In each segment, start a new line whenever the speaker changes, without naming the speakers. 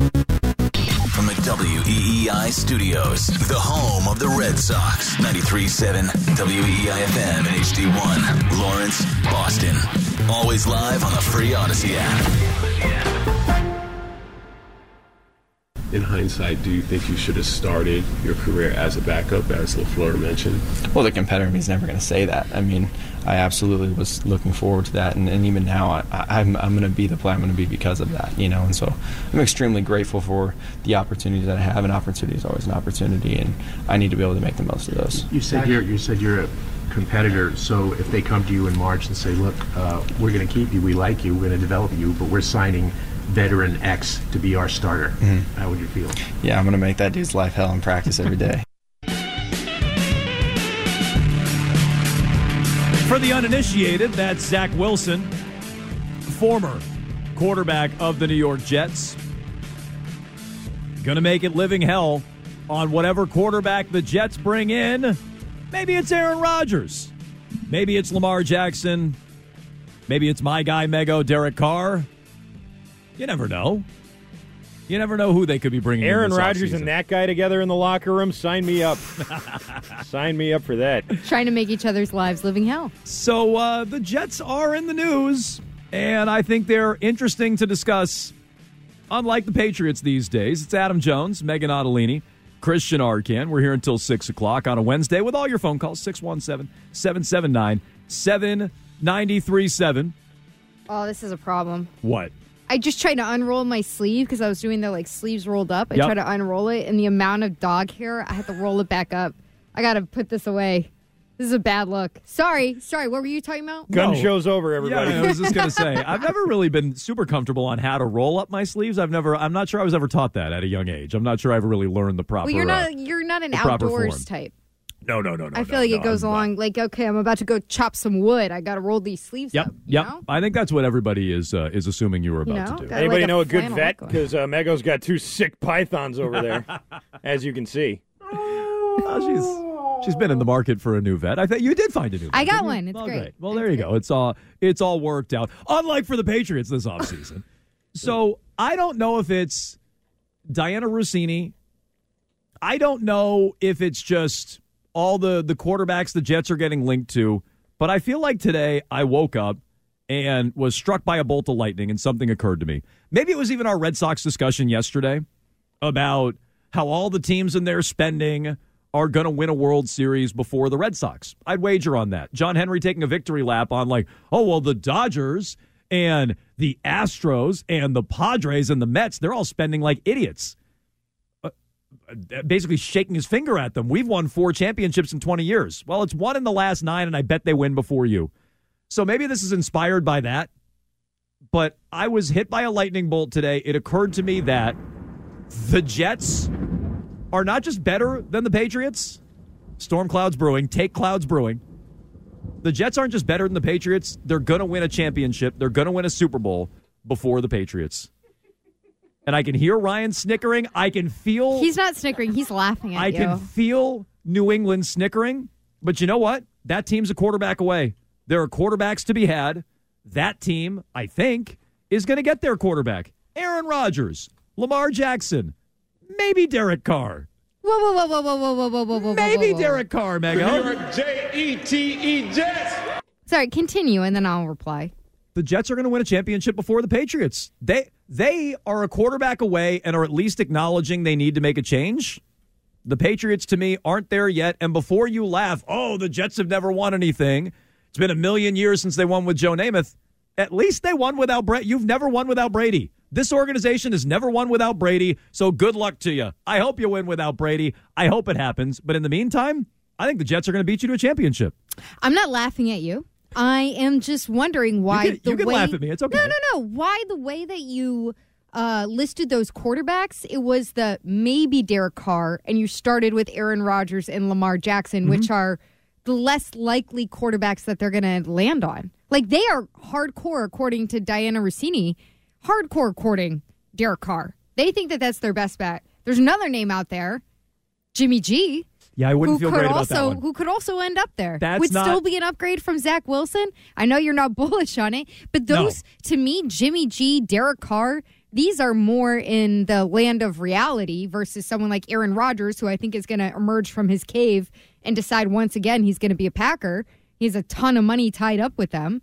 From the WEEI studios, the home of the Red Sox, 93.7 WEEI FM and HD1, Lawrence, Boston. Always live on the free Audacy app.
In hindsight, do you think you should have started your career as a backup, as LaFleur mentioned?
Well, the competitor in me is never going to say that. I mean, I absolutely was looking forward to that, and, and even now, I, I, I'm, I'm going to be the player I'm going to be because of that, you know. And so, I'm extremely grateful for the opportunities that I have. An opportunity is always an opportunity, and I need to be able to make the most of those.
You said you're you said you're a competitor. So if they come to you in March and say, "Look, uh, we're going to keep you. We like you. We're going to develop you, but we're signing veteran X to be our starter," mm-hmm. how would you feel?
Yeah, I'm going to make that dude's life hell in practice every day.
For the uninitiated, that's Zach Wilson, former quarterback of the New York Jets. Going to make it living hell on whatever quarterback the Jets bring in. Maybe it's Aaron Rodgers. Maybe it's Lamar Jackson. Maybe it's my guy, Mego, Derek Carr. You never know. You never know who they could be bringing
Aaron
this
Rodgers and that guy together in the locker room. Sign me up. Sign me up for that.
Trying to make each other's lives living hell.
So uh, the Jets are in the news, and I think they're interesting to discuss. Unlike the Patriots these days, it's Adam Jones, Meghan Ottolini, Christian Arcand. We're here until 6 o'clock on a Wednesday with all your phone calls 617 779 7937.
Oh, this is a problem.
What?
I just tried to unroll my sleeve because I was doing the like sleeves rolled up. I
Yep.
tried to unroll it, and the amount of dog hair, I had to roll it back up. I got to put this away. This is a bad look. Sorry, sorry. What were you talking about?
Gun
No.
show's over, everybody.
Yeah, I was just gonna say I've never really been super comfortable on how to roll up my sleeves. I've never. I'm not sure I was ever taught that at a young age. I'm not sure I ever really learned the proper.
Well, you're
uh,
not. You're not an
the proper
outdoors
form.
type.
No, no, no, no.
I feel
no,
like
no,
it goes
I'm
along. Like, okay, I'm about to go chop some wood. I got to roll these sleeves
Yep,
up.
yep.
know?
I think that's what everybody is uh, is assuming you were about
You know,
to do.
got
Anybody
like
know a good vet? Because uh, Mego's got two sick pythons over there, as you can see.
Oh, she's she's been in the market for a new vet. I think you did find a new. vet,
I got one. It's
Oh,
great.
Well, there you go. It's all it's all worked out. Unlike for the Patriots this offseason. so I don't know if it's Dianna Russini. I don't know if it's just all the the quarterbacks the Jets are getting linked to, but I feel like today I woke up and was struck by a bolt of lightning and something occurred to me. Maybe it was even our Red Sox discussion yesterday about how all the teams in their spending are going to win a World Series before the Red Sox. I'd wager on that. John Henry taking a victory lap on like, oh well, the Dodgers and the Astros and the Padres and the Mets, they're all spending like idiots. Basically, shaking his finger at them. We've won four championships in 20 years. Well, it's one in the last nine, and I bet they win before you. So maybe this is inspired by that. But I was hit by a lightning bolt today. It occurred to me that the Jets are not just better than the Patriots. Storm clouds brewing, take clouds brewing. The Jets aren't just better than the Patriots. They're going to win a championship. They're going to win a Super Bowl before the Patriots. And I can hear Ryan snickering. I can feel
He's not snickering. He's laughing at
I
you.
can feel New England snickering. But you know what? That team's a quarterback away. There are quarterbacks to be had. That team, I think, is going to get their quarterback. Aaron Rodgers, Lamar Jackson, maybe Derek Carr.
Whoa, whoa, whoa, whoa, whoa, whoa, whoa, whoa, whoa, whoa,
Maybe
whoa, whoa.
Derek Carr, Mego.
Sorry, continue, and then I'll reply.
The Jets are going to win a championship before the Patriots. They they are a quarterback away and are at least acknowledging they need to make a change. The Patriots to me aren't there yet and before you laugh, "Oh, the Jets have never won anything. It's been a million years since they won with Joe Namath." At least they won without Brady. You've never won without Brady. This organization has never won without Brady, so good luck to you. I hope you win without Brady. I hope it happens, but in the meantime, I think the Jets are going to beat you to a championship.
I'm not laughing at you. I am just wondering why
You can-
the
you can
way
laugh at me. It's okay.
No, no, no. Why the way that you uh, listed those quarterbacks? It was the maybe Derek Carr, and you started with Aaron Rodgers and Lamar Jackson,
Mm-hmm.
which are the less likely quarterbacks that they're going to land on. Like they are hardcore, according to Dianna Russini, hardcore courting Derek Carr. They think that that's their best bet. There's another name out there, Jimmy G
Yeah, I wouldn't feel great about
also
that one.
who could also end up there.
That's
Would
not-
still be an upgrade from Zach Wilson. I know you're not bullish on it, but
No.
those to me, Jimmy G, Derek Carr, these are more in the land of reality versus someone like Aaron Rodgers, who I think is going to emerge from his cave and decide once again he's going to be a Packer. He has a ton of money tied up with them.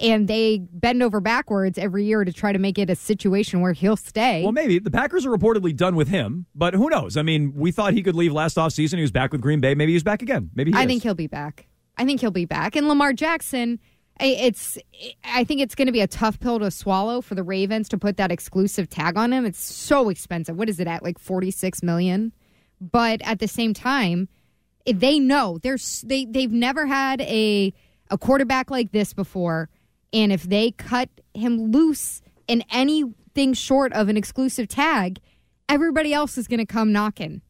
And they bend over backwards every year to try to make it a situation where he'll stay.
Well, maybe. The Packers are reportedly done with him, but who knows? I mean, we thought he could leave last offseason. He was back with Green Bay. Maybe he's back again. Maybe he
I
is.
think he'll be back. I think he'll be back. And Lamar Jackson, I- it's I think it's going to be a tough pill to swallow for the Ravens to put that exclusive tag on him. It's so expensive. What is it at? Like 46 million. But at the same time, they know there's they they've never had a a quarterback like this before and if they cut him loose in anything short of an exclusive tag, everybody else is going to come knocking.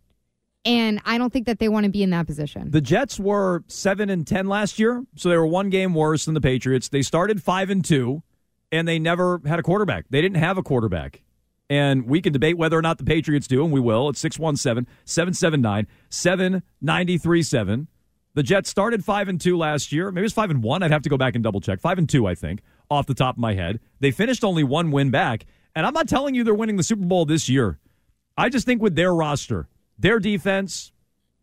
And I don't think that they want to be in that position.
The Jets were seven and ten last year, so they were one game worse than the Patriots. They started five and two, and they never had a quarterback. They didn't have a quarterback. And we can debate whether or not the Patriots do, and we will. It's 617 779 7937. The Jets started 5 and 2 last year. Maybe it's 5 and 1. I'd have to go back and double check. 5 and 2, I think, off the top of my head. They finished only one win back. And I'm not telling you they're winning the Super Bowl this year. I just think with their roster, their defense,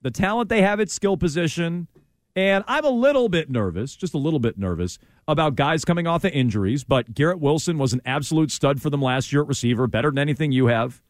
the talent they have at skill position, and I'm a little bit nervous, just a little bit nervous about guys coming off of injuries, but Garrett Wilson was an absolute stud for them last year at receiver, better than anything you have.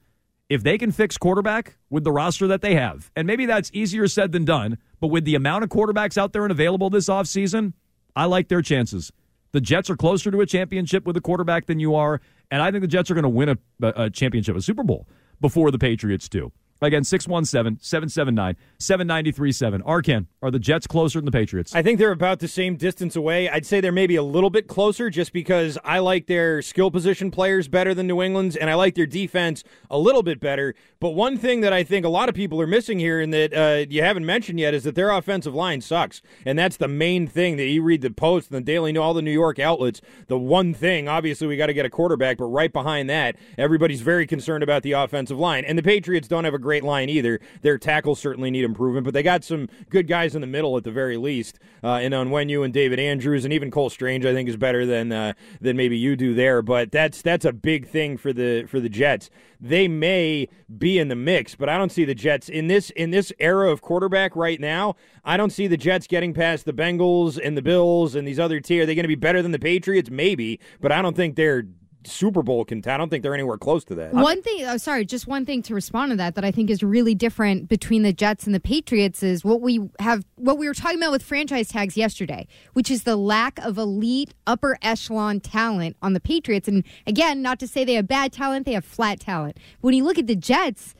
If they can fix quarterback with the roster that they have, and maybe that's easier said than done, but with the amount of quarterbacks out there and available this offseason, I like their chances. The Jets are closer to a championship with a quarterback than you are, and I think the Jets are going to win a, a championship, a Super Bowl, before the Patriots do. Again, 617 779 7937. Arcand, are the Jets closer than the Patriots?
I think they're about the same distance away. I'd say they're maybe a little bit closer just because I like their skill position players better than New England's, and I like their defense a little bit better. But one thing that I think a lot of people are missing here and that uh, you haven't mentioned yet is that their offensive line sucks. And that's the main thing that you read the Post and the Daily, all the New York outlets. The one thing, obviously, we got to get a quarterback, but right behind that, everybody's very concerned about the offensive line. And the Patriots don't have a great line either. Their tackles certainly need improvement, but they got some good guys in the middle at the very least. Uh, in Onwenu and David Andrews, and even Cole Strange, I think is better than uh, than maybe you do there. But that's that's a big thing for the for the Jets. They may be in the mix, but I don't see the Jets in this in this era of quarterback right now. I don't see the Jets getting past the Bengals and the Bills and these other tier. Are they going to be better than the Patriots? Maybe, but I don't think they're Super Bowl contender. I don't think they're anywhere close to that.
One thing, oh, sorry, just one thing to respond to that that I think is really different between the Jets and the Patriots is what we have, what we were talking about with franchise tags yesterday, which is the lack of elite upper echelon talent on the Patriots. And again, not to say they have bad talent, they have flat talent. When you look at the Jets,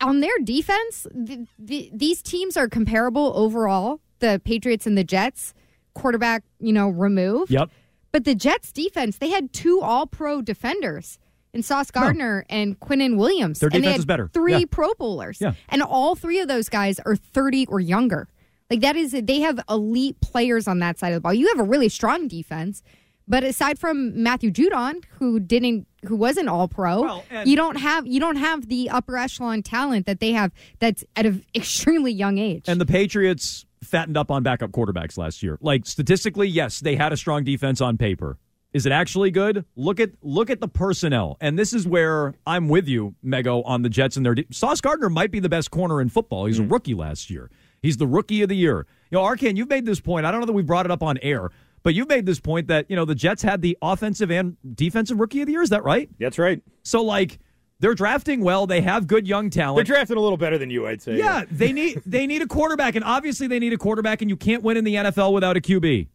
on their defense, th- th- these teams are comparable overall. The Patriots and the Jets, quarterback, you know, removed.
Yep.
But the Jets defense, they had two all pro defenders in Sauce Gardner and Quinnen Williams.
Their
and they
defense
had
is better.
Three
Yeah.
pro bowlers.
Yeah.
And all three of those guys are 30 or younger. Like that is they have elite players on that side of the ball. You have a really strong defense. But aside from Matthew Judon, who didn't who wasn't all pro,
Well,
you don't have you don't have the upper echelon talent that they have that's at an extremely young age.
And the Patriots fattened up on backup quarterbacks last year. Like statistically, yes, they had a strong defense on paper. Is it actually good? Look at look at the personnel, and this is where I'm with you, Mego, on the Jets and their. De- Sauce Gardner might be the best corner in football. He's a hmm. rookie last year. He's the rookie of the year. You know, Arcand, you've made this point. I don't know that we brought it up on air, but you've made this point that you know the Jets had the offensive and defensive rookie of the year. Is that right?
That's right.
So like they're drafting well. They have good young talent.
They're drafting a little better than you, I'd say.
Yeah, they need they need a quarterback, and obviously they need a quarterback, and you can't win in the NFL without a QB.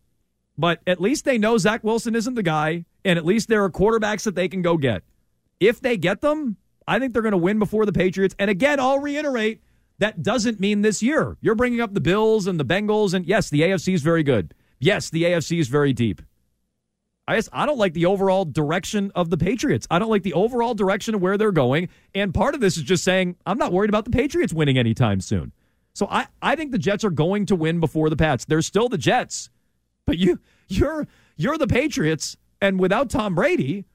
But at least they know Zach Wilson isn't the guy, and at least there are quarterbacks that they can go get. If they get them, I think they're going to win before the Patriots. And again, I'll reiterate that doesn't mean this year. You're bringing up the Bills and the Bengals, and yes, the AFC is very good. Yes, the AFC is very deep. I just I don't like the overall direction of the Patriots. I don't like the overall direction of where they're going. And part of this is just saying I'm not worried about the Patriots winning anytime soon. So I, I think the Jets are going to win before the Pats. They're still the Jets, but you you're you're the Patriots, and without Tom Brady,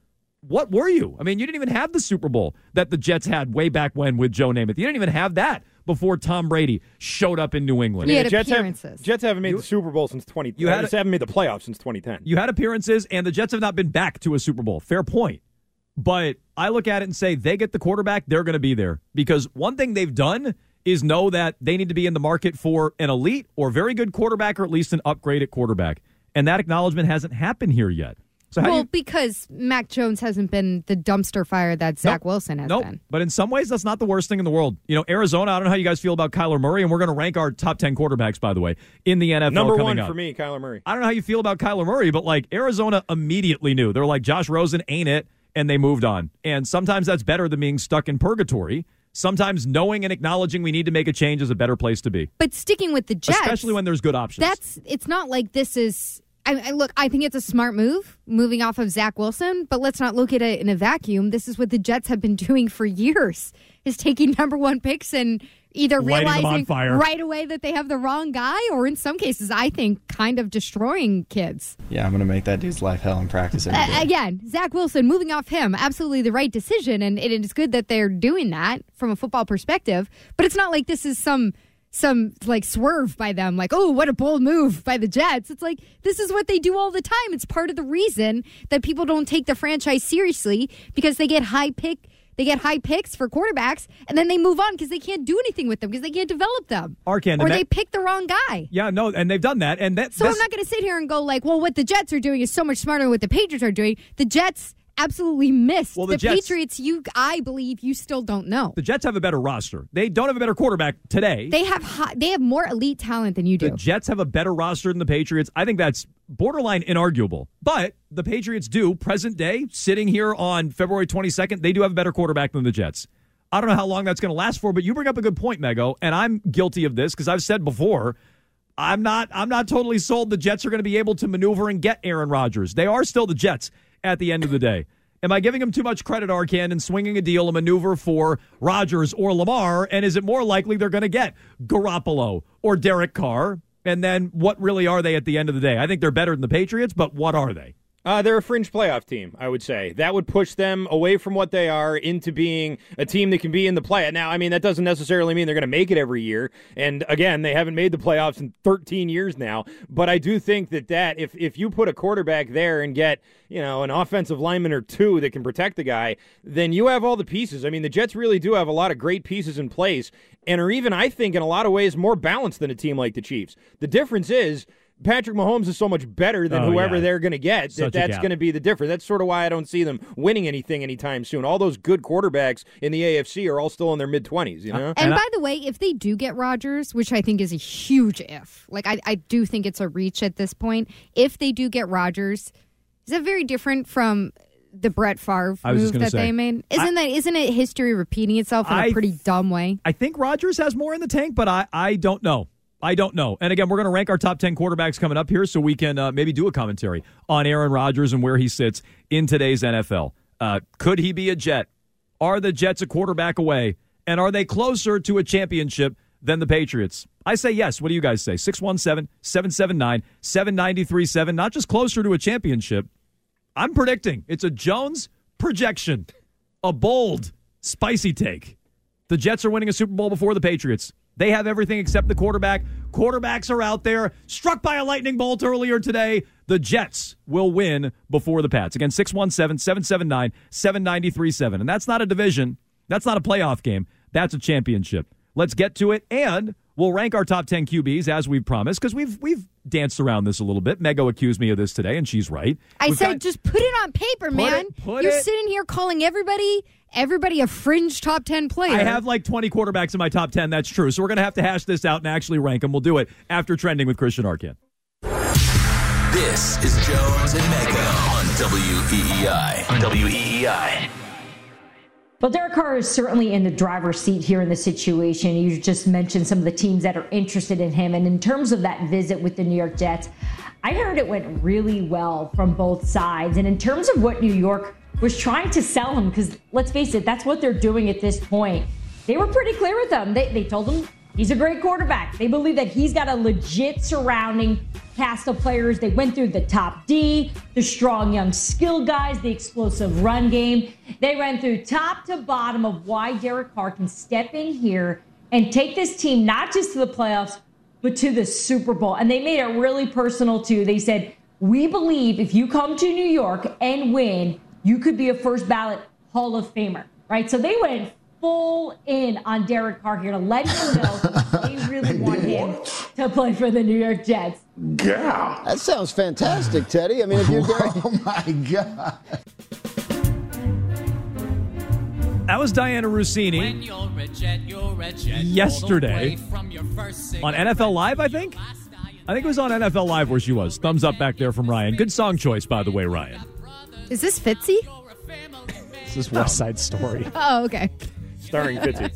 what were you? I mean, you didn't even have the Super Bowl that the Jets had way back when with Joe Namath. You didn't even have that before Tom Brady showed up in New England.
He had
Jets have,
appearances.
Jets haven't made the Super Bowl since 20.
You
uh,
had-
just haven't made the playoffs since 2010.
You had appearances, and the Jets have not been back to a Super Bowl. Fair point. But I look at it and say they get the quarterback, they're going to be there. Because one thing they've done is know that they need to be in the market for an elite or very good quarterback or at least an upgraded quarterback. And that acknowledgement hasn't happened here yet. So how
well,
you,
because Mac Jones hasn't been the dumpster fire that Zach
Nope.
Wilson has
nope.
been.
But in some ways, that's not the worst thing in the world. You know, Arizona, I don't know how you guys feel about Kyler Murray, and we're going to rank our top 10 quarterbacks, by the way, in the NFL
Number
coming
one
up.
for me, Kyler Murray.
I don't know how you feel about Kyler Murray, but like Arizona immediately knew. They're like, Josh Rosen ain't it, and they moved on. And sometimes that's better than being stuck in purgatory. Sometimes knowing and acknowledging we need to make a change is a better place to be,
But sticking with the Jets,
especially when there's good options.
that's it's not like this is. I, I look, I think it's a smart move moving off of Zach Wilson, but let's not look at it in a vacuum. This is what the Jets have been doing for years: is taking number one picks and either
Lighting
realizing right away that they have the wrong guy, or in some cases, I think, kind of destroying kids.
Yeah, I'm going to make that dude's life hell in practice every
Uh, again, Zach Wilson moving off him, absolutely the right decision, and it is good that they're doing that from a football perspective. But it's not like this is some some like swerve by them, like oh, what a bold move by the Jets. It's like this is what they do all the time. It's part of the reason that people don't take the franchise seriously because they get high pick. They get high picks for quarterbacks, and then they move on because they can't do anything with them because they can't develop them,
Arcand,
or they
that-
pick the wrong guy.
yeah, no, and they've done that. And that,
So I'm not going to sit here and go like, well, what the Jets are doing is so much smarter than what the Patriots are doing. The Jets absolutely missed.
Well, the
the
Jets-
Patriots, you, I believe, you still don't know.
the Jets have a better roster. They don't have a better quarterback today.
They have high, they have more elite talent than you do. The.
Jets have a better roster than the Patriots. I think that's borderline inarguable. But the Patriots do, present day, sitting here on February 22nd, they do have a better quarterback than the Jets. I don't know how long that's going to last for, but you bring up a good point, Mego, and I'm guilty of this because I've said before, I'm not I'm not totally sold the Jets are going to be able to maneuver and get Aaron Rodgers. They are still the Jets at the end of the day. Am I giving them too much credit, Arcand, and swinging a deal, a maneuver for Rodgers or Lamar? And is it more likely they're going to get Garoppolo or Derek Carr? And then what really are they at the end of the day? I think they're better than the Patriots, but what are they?
Uh, they're a fringe playoff team, I would say. That would push them away from what they are into being a team that can be in the play. Now, I mean, that doesn't necessarily mean they're going to make it every year. And again, they haven't made the playoffs in 13 years now. But I do think that that if if you put a quarterback there and get you know an offensive lineman or two that can protect the guy, then you have all the pieces. I mean, the Jets really do have a lot of great pieces in place, and are even I think in a lot of ways more balanced than a team like the Chiefs. The difference is. Patrick Mahomes is so much better than
Oh,
whoever
yeah.
they're going to get
Such
that that's going to be the difference. That's sort of why I don't see them winning anything anytime soon. All those good quarterbacks in the AFC are all still in their mid twenties. You uh, know,
and,
And
by the way, if they do get Rodgers, which I think is a huge if, like I, I do think it's a reach at this point. If they do get Rodgers, is that very different from the Brett Favre
I was just
move that
say,
they made? Isn't that isn't it history repeating itself in a
I-
pretty dumb way?
I think Rodgers has more in the tank, but I, I don't know. I don't know. And again, we're going to rank our top 10 quarterbacks coming up here so we can uh, maybe do a commentary on Aaron Rodgers and where he sits in today's NFL. Uh, could he be a Jet? Are the Jets a quarterback away? And are they closer to a championship than the Patriots? I say yes. What do you guys say? 617 779 7937. Not just closer to a championship. I'm predicting it's a Jones projection, a bold, spicy take. The Jets are winning a Super Bowl before the Patriots. They have everything except the quarterback. Quarterbacks are out there. Struck by a lightning bolt earlier today. The Jets will win before the Pats. Again, 617 779 7937. And that's not a division. That's not a playoff game. That's a championship. Let's get to it. And we'll rank our top 10 QBs as we've promised because we've, we've danced around this a little bit. Mego accused me of this today, and she's right.
I
We've
said,
got-
just put it on paper, man.
it-
You're
it-
sitting here calling everybody, everybody a fringe top ten player.
I have like 20 quarterbacks in my top 10. That's true. So we're going to have to hash this out and actually rank them. We'll do it after trending with Christian Arcand.
This is Jones and Mego on WEEI. On WEEI.
Well, Derek Carr is certainly in the driver's seat here in the situation. You just mentioned some of the teams that are interested in him. And in terms of that visit with the New York Jets, I heard it went really well from both sides. And in terms of what New York was trying to sell him, because let's face it, that's what they're doing at this point. They were pretty clear with them. They, they told him he's a great quarterback. They believe that he's got a legit surrounding cast of players. They went through the top D, the strong young skill guys, the explosive run game. They ran through top to bottom of why Derek Carr can step in here and take this team not just to the playoffs, but to the Super Bowl. And they made it really personal too. They said, We believe if you come to New York and win, you could be a first ballot Hall of Famer, right? So they went full in on Derek Carr here to let him know they really want him to play for the New York Jets.
Yeah.
That sounds fantastic, Teddy. I mean, if you're oh, Derek.
Oh my God.
That was Dianna Russini yesterday on NFL Live, I think. I think it was on NFL Live where she was. Thumbs up back there from Ryan. Good song choice, by the way, Ryan.
Is this Fitzy?
This is West Side Story.
Oh, okay.
Starring Fitzy.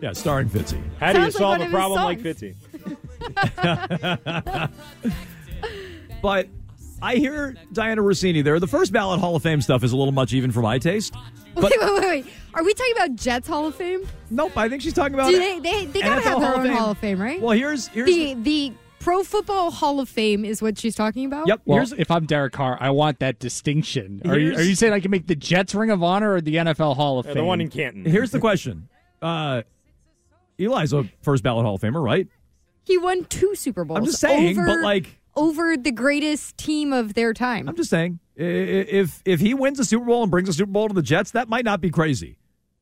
Yeah, starring Fitzy.
How do you
Sounds like
solve
one
a
his
problem like
songs.
Fitzy?
But I hear Dianna Russini there. The first ballot Hall of Fame stuff is a little much even for my taste. But
wait, wait, wait, wait. Are we talking about Jets Hall of Fame?
nope, I think she's talking about
Do they they, they gotta
NFL
have their
Hall of
own
Fame.
Hall of Fame, right?
Well, here's here's
the the Pro Football Hall of Fame is what she's talking about.
Yep.
Well,
here's
if I'm Derek Carr, I want that distinction. Are you, are you saying I can make the Jets Ring of Honor or the NFL Hall of Fame?
the one in Canton.
here's the question. Uh, Eli's a first ballot Hall of Famer, right?
He won two Super Bowls.
I'm just saying,
over,
but like
over the greatest team of their time.
I'm just saying, i- i- if if he wins a Super Bowl and brings a Super Bowl to the Jets, that might not be crazy.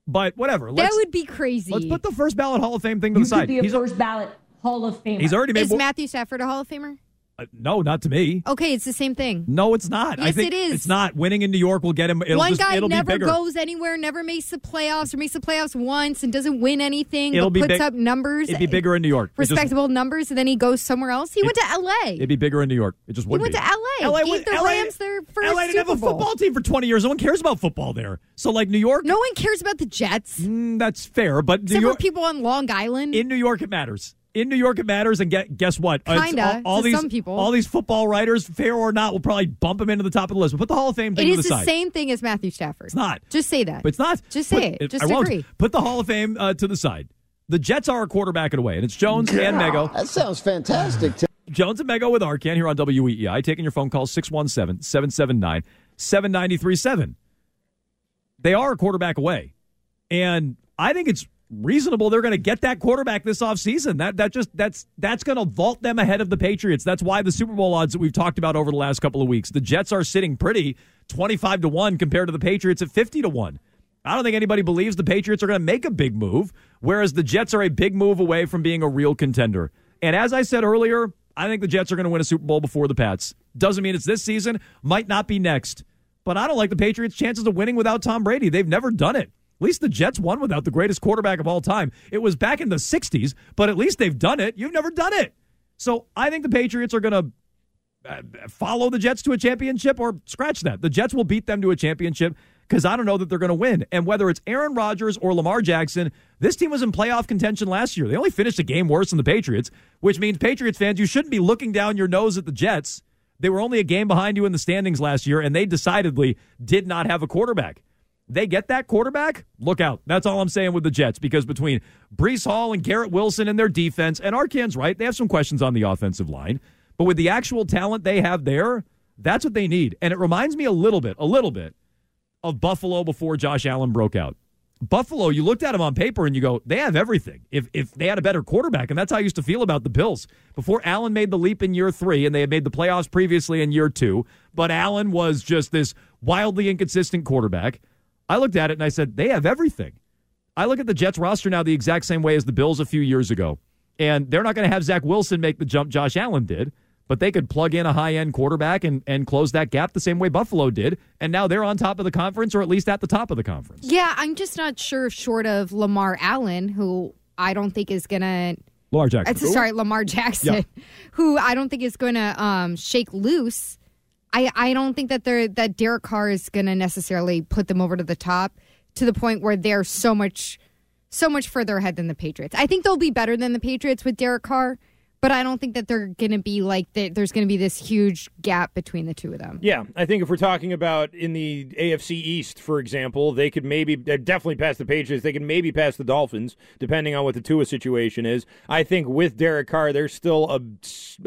But whatever.
that
Let's,
would be crazy.
let's put the first ballot Hall of Fame thing to
You
the
could
side.
be a
He's,
first ballot Hall of Famer.
he's already made
is
more.
Matthew Stafford a Hall of Famer?
uh, no, not to me.
Okay, it's the same thing.
No, it's not. I
Yes,
think
it is.
It's not. Winning in New York will get him. It'll
One
just,
guy
it'll
never
be
goes anywhere, never makes the playoffs, or makes the playoffs once and doesn't win anything,
It'll
but
be
puts
big-
up numbers,
It'd be bigger in New York. It just-
respectable numbers, and then he goes somewhere else. He went to L.A.
It'd be bigger in New York. It just
He went
be.
to LA.
LA
Gave
was-
the
LA
Rams their first
LA didn't have a football team for 20 years. No one cares about football there. So, like New York,
No one cares about the Jets,
mm, that's fair. But New
except
York,
for people on Long Island.
in New York, it matters. In New York, it matters. And get, guess what?
Kinda,
all, all
to
these
some people.
all these football writers, fair or not, will probably bump him into the top of the list. But put the Hall of Fame
it
thing to
is
the
the
side.
same thing as Matthew Stafford.
It's not.
Just say that.
But it's not.
Just
Put-
say it. Just
I won't.
agree.
Put the Hall of Fame uh, to the side. The Jets are a quarterback away, and it's Jones and Mego.
That sounds fantastic, Teddy.
Jones and Mego with Arcand here on WEEI. Taking your phone call 617 779 7937. They are a quarterback away. And I think it's reasonable they're going to get that quarterback this offseason. That that just that's that's going to vault them ahead of the Patriots. That's why the Super Bowl odds that we've talked about over the last couple of weeks. The Jets are sitting pretty 25 to 1 compared to the Patriots at 50 to 1. I don't think anybody believes the Patriots are going to make a big move, whereas the Jets are a big move away from being a real contender. And as I said earlier, I think the Jets are going to win a Super Bowl before the Pats. Doesn't mean it's this season, might not be next. But I don't like the Patriots' chances of winning without Tom Brady. They've never done it. At least the Jets won without the greatest quarterback of all time. It was back in the 60s, but at least they've done it. You've never done it. So I think the Patriots are going to uh, follow the Jets to a championship or scratch that. The Jets will beat them to a championship because I don't know that they're going to win. And whether it's Aaron Rodgers or Lamar Jackson, this team was in playoff contention last year. They only finished a game worse than the Patriots, which means Patriots fans, you shouldn't be looking down your nose at the Jets. They were only a game behind you in the standings last year, and they decidedly did not have a quarterback. They get that quarterback, look out. That's all I'm saying with the Jets because between Breece Hall and Garrett Wilson and their defense, and Arcand's right, they have some questions on the offensive line. But with the actual talent they have there, that's what they need. And it reminds me a little bit, a little bit of Buffalo before Josh Allen broke out. Buffalo, you looked at them on paper and you go, they have everything. If if they had a better quarterback, and that's how I used to feel about the Bills before Allen made the leap in year three, and they had made the playoffs previously in year two. But Allen was just this wildly inconsistent quarterback. I looked at it and I said, they have everything. I look at the Jets roster now the exact same way as the Bills a few years ago, and they're not going to have Zach Wilson make the jump Josh Allen did but they could plug in a high end quarterback and, and close that gap the same way Buffalo did. And now they're on top of the conference, or at least at the top of the conference.
Yeah, I'm just not sure, short of Lamar Allen, who I don't think is going to.
Lamar Jackson.
Sorry, Lamar Jackson,
Yeah.
who I don't think is going to um, shake loose. I, I don't think that they're that Derek Carr is going to necessarily put them over to the top to the point where they're so much so much further ahead than the Patriots. I think they'll be better than the Patriots with Derek Carr, but I don't think that they're going to be like the, there's going to be this huge gap between the two of them.
Yeah, I think if we're talking about in the AFC East, for example, they could maybe definitely pass the Patriots. They could maybe pass the Dolphins, depending on what the Tua situation is. I think with Derek Carr, they're still a,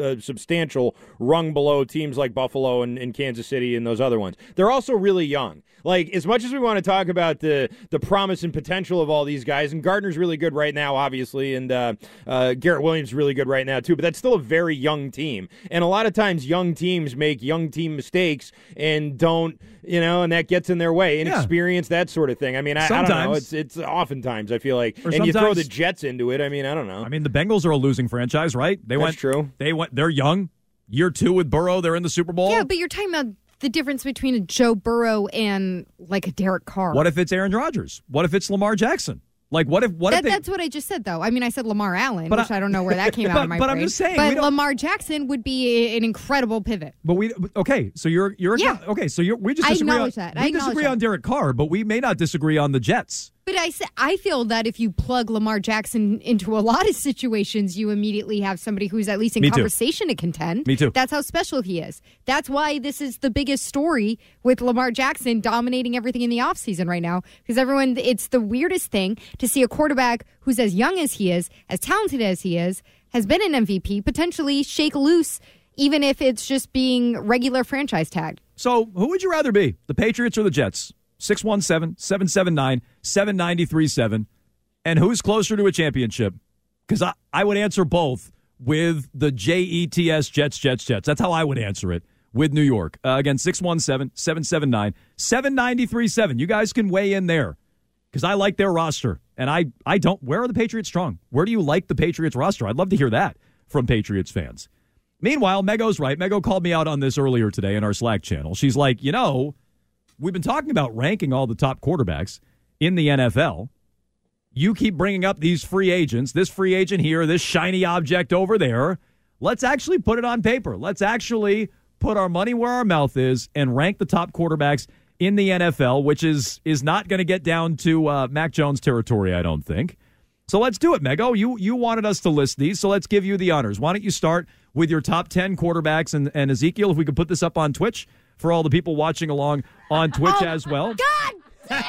a substantial rung below teams like Buffalo and, and Kansas City and those other ones. They're also really young. Like as much as we want to talk about the the promise and potential of all these guys, and Gardner's really good right now, obviously, and uh, uh, Garrett Williams is really good right now too. but that's still a very young team. And a lot of times, young teams make young team mistakes and don't, you know, and that gets in their way. Inexperience, that sort of thing. I mean, I, I don't know. It's it's oftentimes I feel like,
Or
and you throw the Jets into it. I mean, I don't know.
I mean, the Bengals are a losing franchise, right? They
That's
went
true.
They went. They're young. Year two with Burrow, they're in the Super Bowl.
Yeah, but you're talking about the difference between a Joe Burrow and like a Derek Carr.
What if it's Aaron Rodgers? What if it's Lamar Jackson? Like, what if what
that,
if they,
that's what I just said, though. I mean, I said Lamar Allen,
But
which
I-
I, don't know where that came out of my
but I'm
brain.
just saying,
But Lamar Jackson would be an incredible pivot.
But we okay. So you're you're
Yeah.
okay. So you're we just
I
disagree on,
that. I
We
acknowledge
disagree
that.
on Derek Carr, but we may not disagree on the Jets.
But I say, I feel that if you plug Lamar Jackson into a lot of situations, you immediately have somebody who's at least in
Me too.
conversation to contend.
Me too.
That's how special he is. That's why this is the biggest story with Lamar Jackson dominating everything in the offseason right now. Because everyone, it's the weirdest thing to see a quarterback who's as young as he is, as talented as he is, has been an MVP, potentially shake loose, even if it's just being regular franchise tagged.
So who would you rather be, the Patriots or the Jets? 617-779-7937. And who's closer to a championship? Because I, I would answer both with the J-E-T-S, Jets, Jets, Jets. That's how I would answer it with New York. Uh, again, 617-779-7937. You guys can weigh in there because I like their roster. And I, I don't. Where are the Patriots strong? Where do you like the Patriots roster? I'd love to hear that from Patriots fans. Meanwhile, Mego's right. Mego called me out on this earlier today in our Slack channel. She's like, you know, we've been talking about ranking all the top quarterbacks in the NFL. You keep bringing up these free agents, this free agent here, this shiny object over there. Let's actually put it on paper. Let's actually put our money where our mouth is and rank the top quarterbacks in the NFL, which is is not going to get down to uh, Mac Jones territory, I don't think. So let's do it, Mego. You you wanted us to list these, so let's give you the honors. Why don't you start with your top ten quarterbacks and, and Ezekiel? If we could put this up on Twitch for all the people watching along on Twitch oh, as well.
God!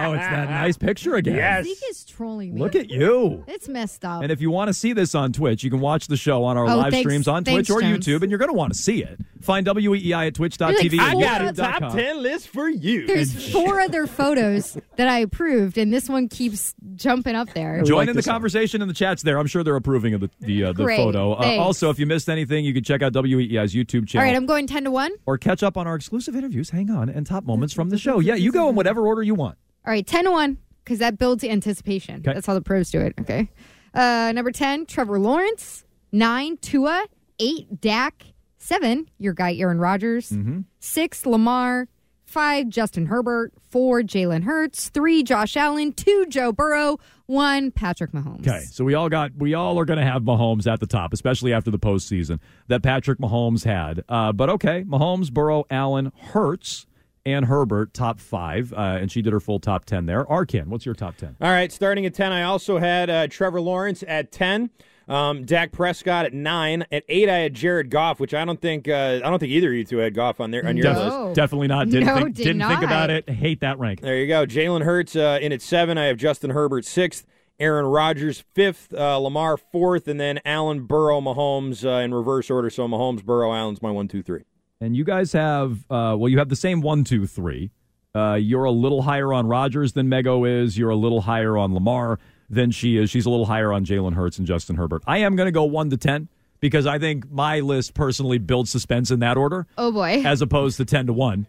Oh, it's that nice picture again.
Zeke is trolling me.
Look at you.
It's messed up.
And if you want to see this on Twitch, you can watch the show on our
Oh,
live
thanks-
streams on
thanks,
Twitch or
Jones.
YouTube, and you're going to want to see it. Find WEEI at twitch.tv.
You're like, I got a
youtube.com.
Top 10 list for you.
There's four other photos that I approved, and this one keeps jumping up there.
Join in the conversation in the chats there. I'm sure they're approving of the the, uh, the
Great.
photo. Uh, also, if you missed anything, you can check out WEEI's YouTube channel.
All right, I'm going 10 to 1.
or catch up on our exclusive interviews. Hang on, and top moments from the show. Yeah, you go in whatever order you want.
All right, 10 to 1, because that builds anticipation.
Okay.
That's how the pros do it. Okay. Uh, number 10, Trevor Lawrence. 9, Tua. 8, Dak. 7, your guy, Aaron Rodgers.
Mm-hmm.
6, Lamar. 5, Justin Herbert. 4, Jalen Hurts. 3, Josh Allen. 2, Joe Burrow. 1, Patrick Mahomes.
Okay, so we all got we all are going to have Mahomes at the top, especially after the postseason that Patrick Mahomes had. Uh, but okay, Mahomes, Burrow, Allen, Hurts, and Herbert top five, uh, and she did her full top ten there. Arcand, what's your top ten?
All right, starting at 10, I also had uh, Trevor Lawrence at 10. Um, Dak Prescott at nine. At eight, I had Jared Goff, which I don't think uh, I don't think either of you two had Goff on there on your
Def-
list.
Definitely not. Didn't
No,
think
did
didn't think about it. Hate that rank.
There you go. Jalen Hurts uh, in at seven. I have Justin Herbert sixth. Aaron Rodgers fifth. Uh, Lamar fourth, and then Allen, Burrow, Mahomes uh, in reverse order. So Mahomes, Burrow, Allen's my one, two, three.
And you guys have uh, well, you have the same one, two, three. Uh, you're a little higher on Rodgers than Mego is. You're a little higher on Lamar than she is. She's a little higher on Jalen Hurts and Justin Herbert. I am going to go one to ten because I think my list personally builds suspense in that order.
Oh, boy.
as opposed to 10 to 1.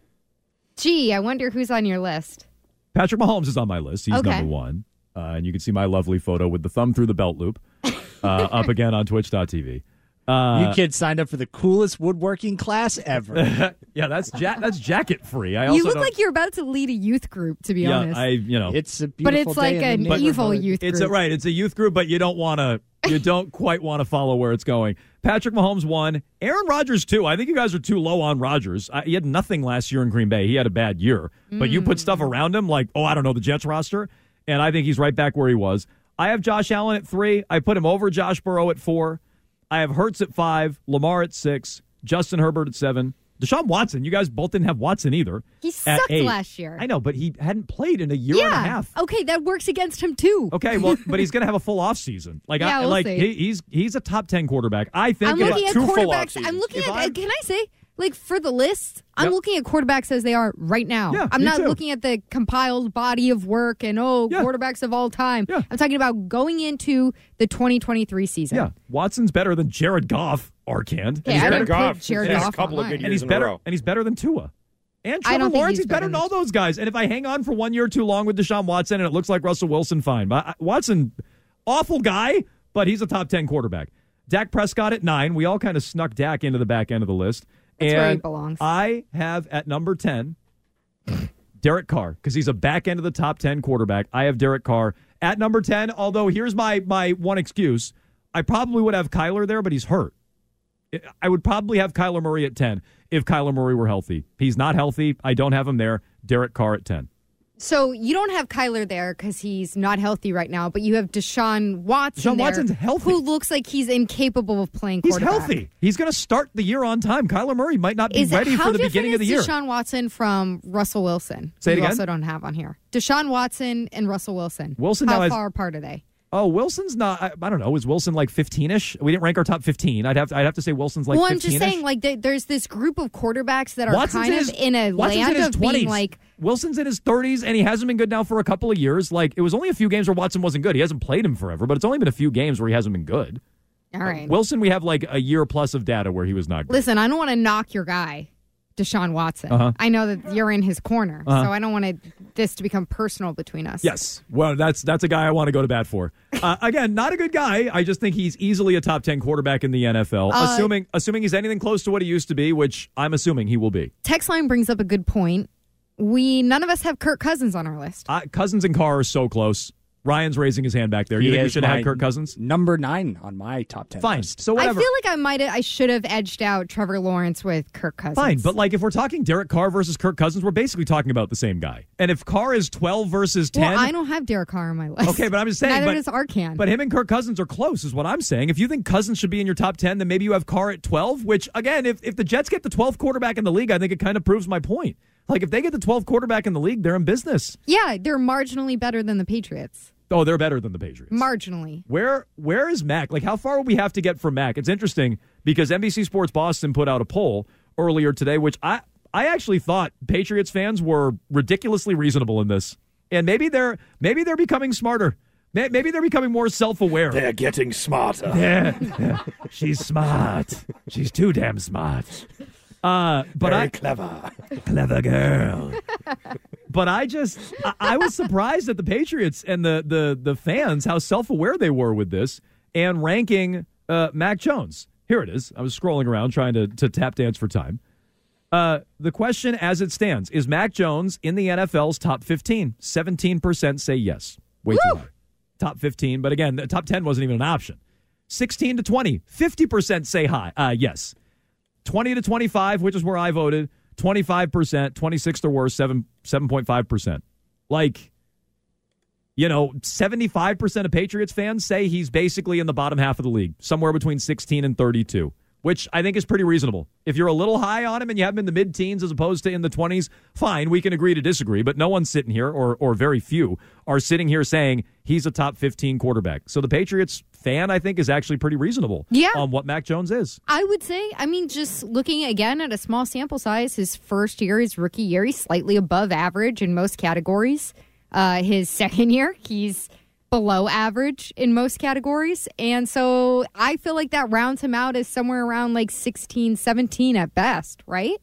Gee, I wonder who's on your list.
Patrick Mahomes is on my list. He's
Okay.
number one. Uh, and you can see my lovely photo with the thumb through the belt loop uh, up again on twitch.tv. Uh,
you kids signed up for the coolest woodworking class ever.
yeah, that's ja- that's jacket free. I also
You look
don't-
like you're about to lead a youth group, to be
yeah,
honest.
I you know
it's a
but it's like
day in
an evil
neighborhood.
youth
It's
group.
a, right. It's a youth group, but you don't want to. You don't quite want to follow where it's going. Patrick Mahomes won. Aaron Rodgers too. I think you guys are too low on Rodgers. I, he had nothing last year in Green Bay. He had a bad year, but you put stuff around him like, oh, I don't know, the Jets roster, and I think he's right back where he was. I have Josh Allen at three. I put him over Josh Burrow at four. I have Hurts at five. Lamar at six. Justin Herbert at seven. Deshaun Watson. You guys both didn't have Watson either.
He sucked
eight.
last year.
I know, but he hadn't played in a year
yeah.
and a half.
Okay, that works against him too.
Okay, well, but he's going to have a full off season. Like,
Yeah,
I,
we'll
like he, he's he's a top ten quarterback. I think.
I'm looking at
two full
quarterbacks. I'm looking
If
at.
I'm- uh,
can I say? Like for the list, I'm
Yep.
looking at quarterbacks as they are right now.
Yeah,
I'm not
too.
looking at the compiled body of work and oh,
Yeah.
quarterbacks of all time.
Yeah.
I'm talking about going into the 2023 season.
Yeah, Watson's better than Jared Goff, Arcand.
Okay,
he's better,
would
Goff
Jared
has a couple
on
of good
mine.
and
years
he's
in a
better,
row.
and he's better than Tua. And Trevor Lawrence,
he's
he's better
better
than
than
all those guys. And if I hang on for one year too long with Deshaun Watson and it looks like Russell Wilson, fine. But uh, Watson, awful guy, but he's a top 10 quarterback. Dak Prescott at nine. We all kind of snuck Dak into the back end of the list.
That's
and
where he belongs.
I have at number 10 Derek Carr because he's a back end of the top 10 quarterback. I have Derek Carr at number 10, although here's my my one excuse. I probably would have Kyler there, but he's hurt. I would probably have Kyler Murray at 10 if Kyler Murray were healthy. He's not healthy. I don't have him there. Derek Carr at 10.
So you don't have Kyler there because he's not healthy right now, but you have Deshaun Watson.
Deshaun
there,
Watson's healthy.
Who looks like he's incapable of playing
He's healthy. He's going to start the year on time. Kyler Murray might not be
Is
ready
it,
for the beginning of the
is
year.
Deshaun Watson from Russell Wilson.
Say it again?
also don't have on here. Deshaun Watson and Russell Wilson.
Wilson
How
now has-
far apart are they?
Oh, Wilson's not. I, I don't know. Is Wilson like 15ish? We didn't rank our top 15. I'd have. To, I'd have to say Wilson's like.
well, I'm
15ish.
just saying, like, th- there's this group of quarterbacks that are
Watson's
kind
in
of in a
Watson's
land
in his
of
20s.
being like,
Wilson's in his 30s, and he hasn't been good now for a couple of years. Like it was only a few games where Watson wasn't good. He hasn't played him forever, but it's only been a few games where he hasn't been good.
all right.
Wilson, we have like a year plus of data where he was not good.
Listen, I don't want to knock your guy, Deshaun Watson.
Uh-huh.
I know that you're in his corner,
Uh-huh.
so I don't want this to become personal between us.
Yes. Well, that's that's a guy I want to go to bat for. Uh, again, not a good guy. I just think he's easily a top ten quarterback in the NFL,
Uh,
assuming assuming he's anything close to what he used to be, which I'm assuming he will be.
Text line brings up a good point. We none of us have Kirk Cousins on our list.
Uh, Cousins and Carr are so close. Ryan's raising his hand back there. You
He
think we should have had Kirk Cousins?
Number nine on my top ten.
Fine.
list.
So
I feel like I might I should have edged out Trevor Lawrence with Kirk Cousins.
Fine, but like if we're talking Derek Carr versus Kirk Cousins, we're basically talking about the same guy. And if Carr is 12 versus 10,
well, I don't have Derek Carr on my list.
Okay, but I'm just saying.
Neither
but,
does Arcand.
But him and Kirk Cousins are close, is what I'm saying. If you think Cousins should be in your top 10, then maybe you have Carr at 12, which, again, if, if the Jets get the 12th quarterback in the league, I think it kind of proves my point. Like, if they get the 12th quarterback in the league, they're in business.
yeah, they're marginally better than the Patriots.
Oh, they're better than the Patriots.
Marginally.
Where where is Mac? Like how far will we have to get from Mac? It's interesting because NBC Sports Boston put out a poll earlier today, which I I actually thought Patriots fans were ridiculously reasonable in this, and maybe they're maybe they're becoming smarter. Maybe they're becoming more self aware.
They're getting smarter.
Yeah, she's smart. She's too damn smart. Uh, but
Very
I
clever.
clever girl. but I just I, I was surprised at the Patriots and the the the fans how self aware they were with this and ranking uh, Mac Jones. Here it is. I was scrolling around trying to to tap dance for time. Uh, the question as it stands is Mac Jones in the NFL's top 15. 17% say yes. Way too high. Top 15, but again, the top 10 wasn't even an option. 16 to 20, 50% say hi. Uh, yes. 20 to 25, which is where I voted, 25%, 26 or worse, 7 7.5%. Like you know, 75% of Patriots fans say he's basically in the bottom half of the league, somewhere between 16 and 32, which I think is pretty reasonable. If you're a little high on him and you have him in the mid teens as opposed to in the 20s, fine, we can agree to disagree, but no one's sitting here, or, or very few, are sitting here saying he's a top 15 quarterback. So the Patriots fan, I think, is actually pretty reasonable
Yeah.
on what Mac Jones is.
I would say, I mean, just looking again at a small sample size, his first year, his rookie year, he's slightly above average in most categories. Uh, his second year, he's below average in most categories. And so I feel like that rounds him out as somewhere around like 16, 17 at best, right?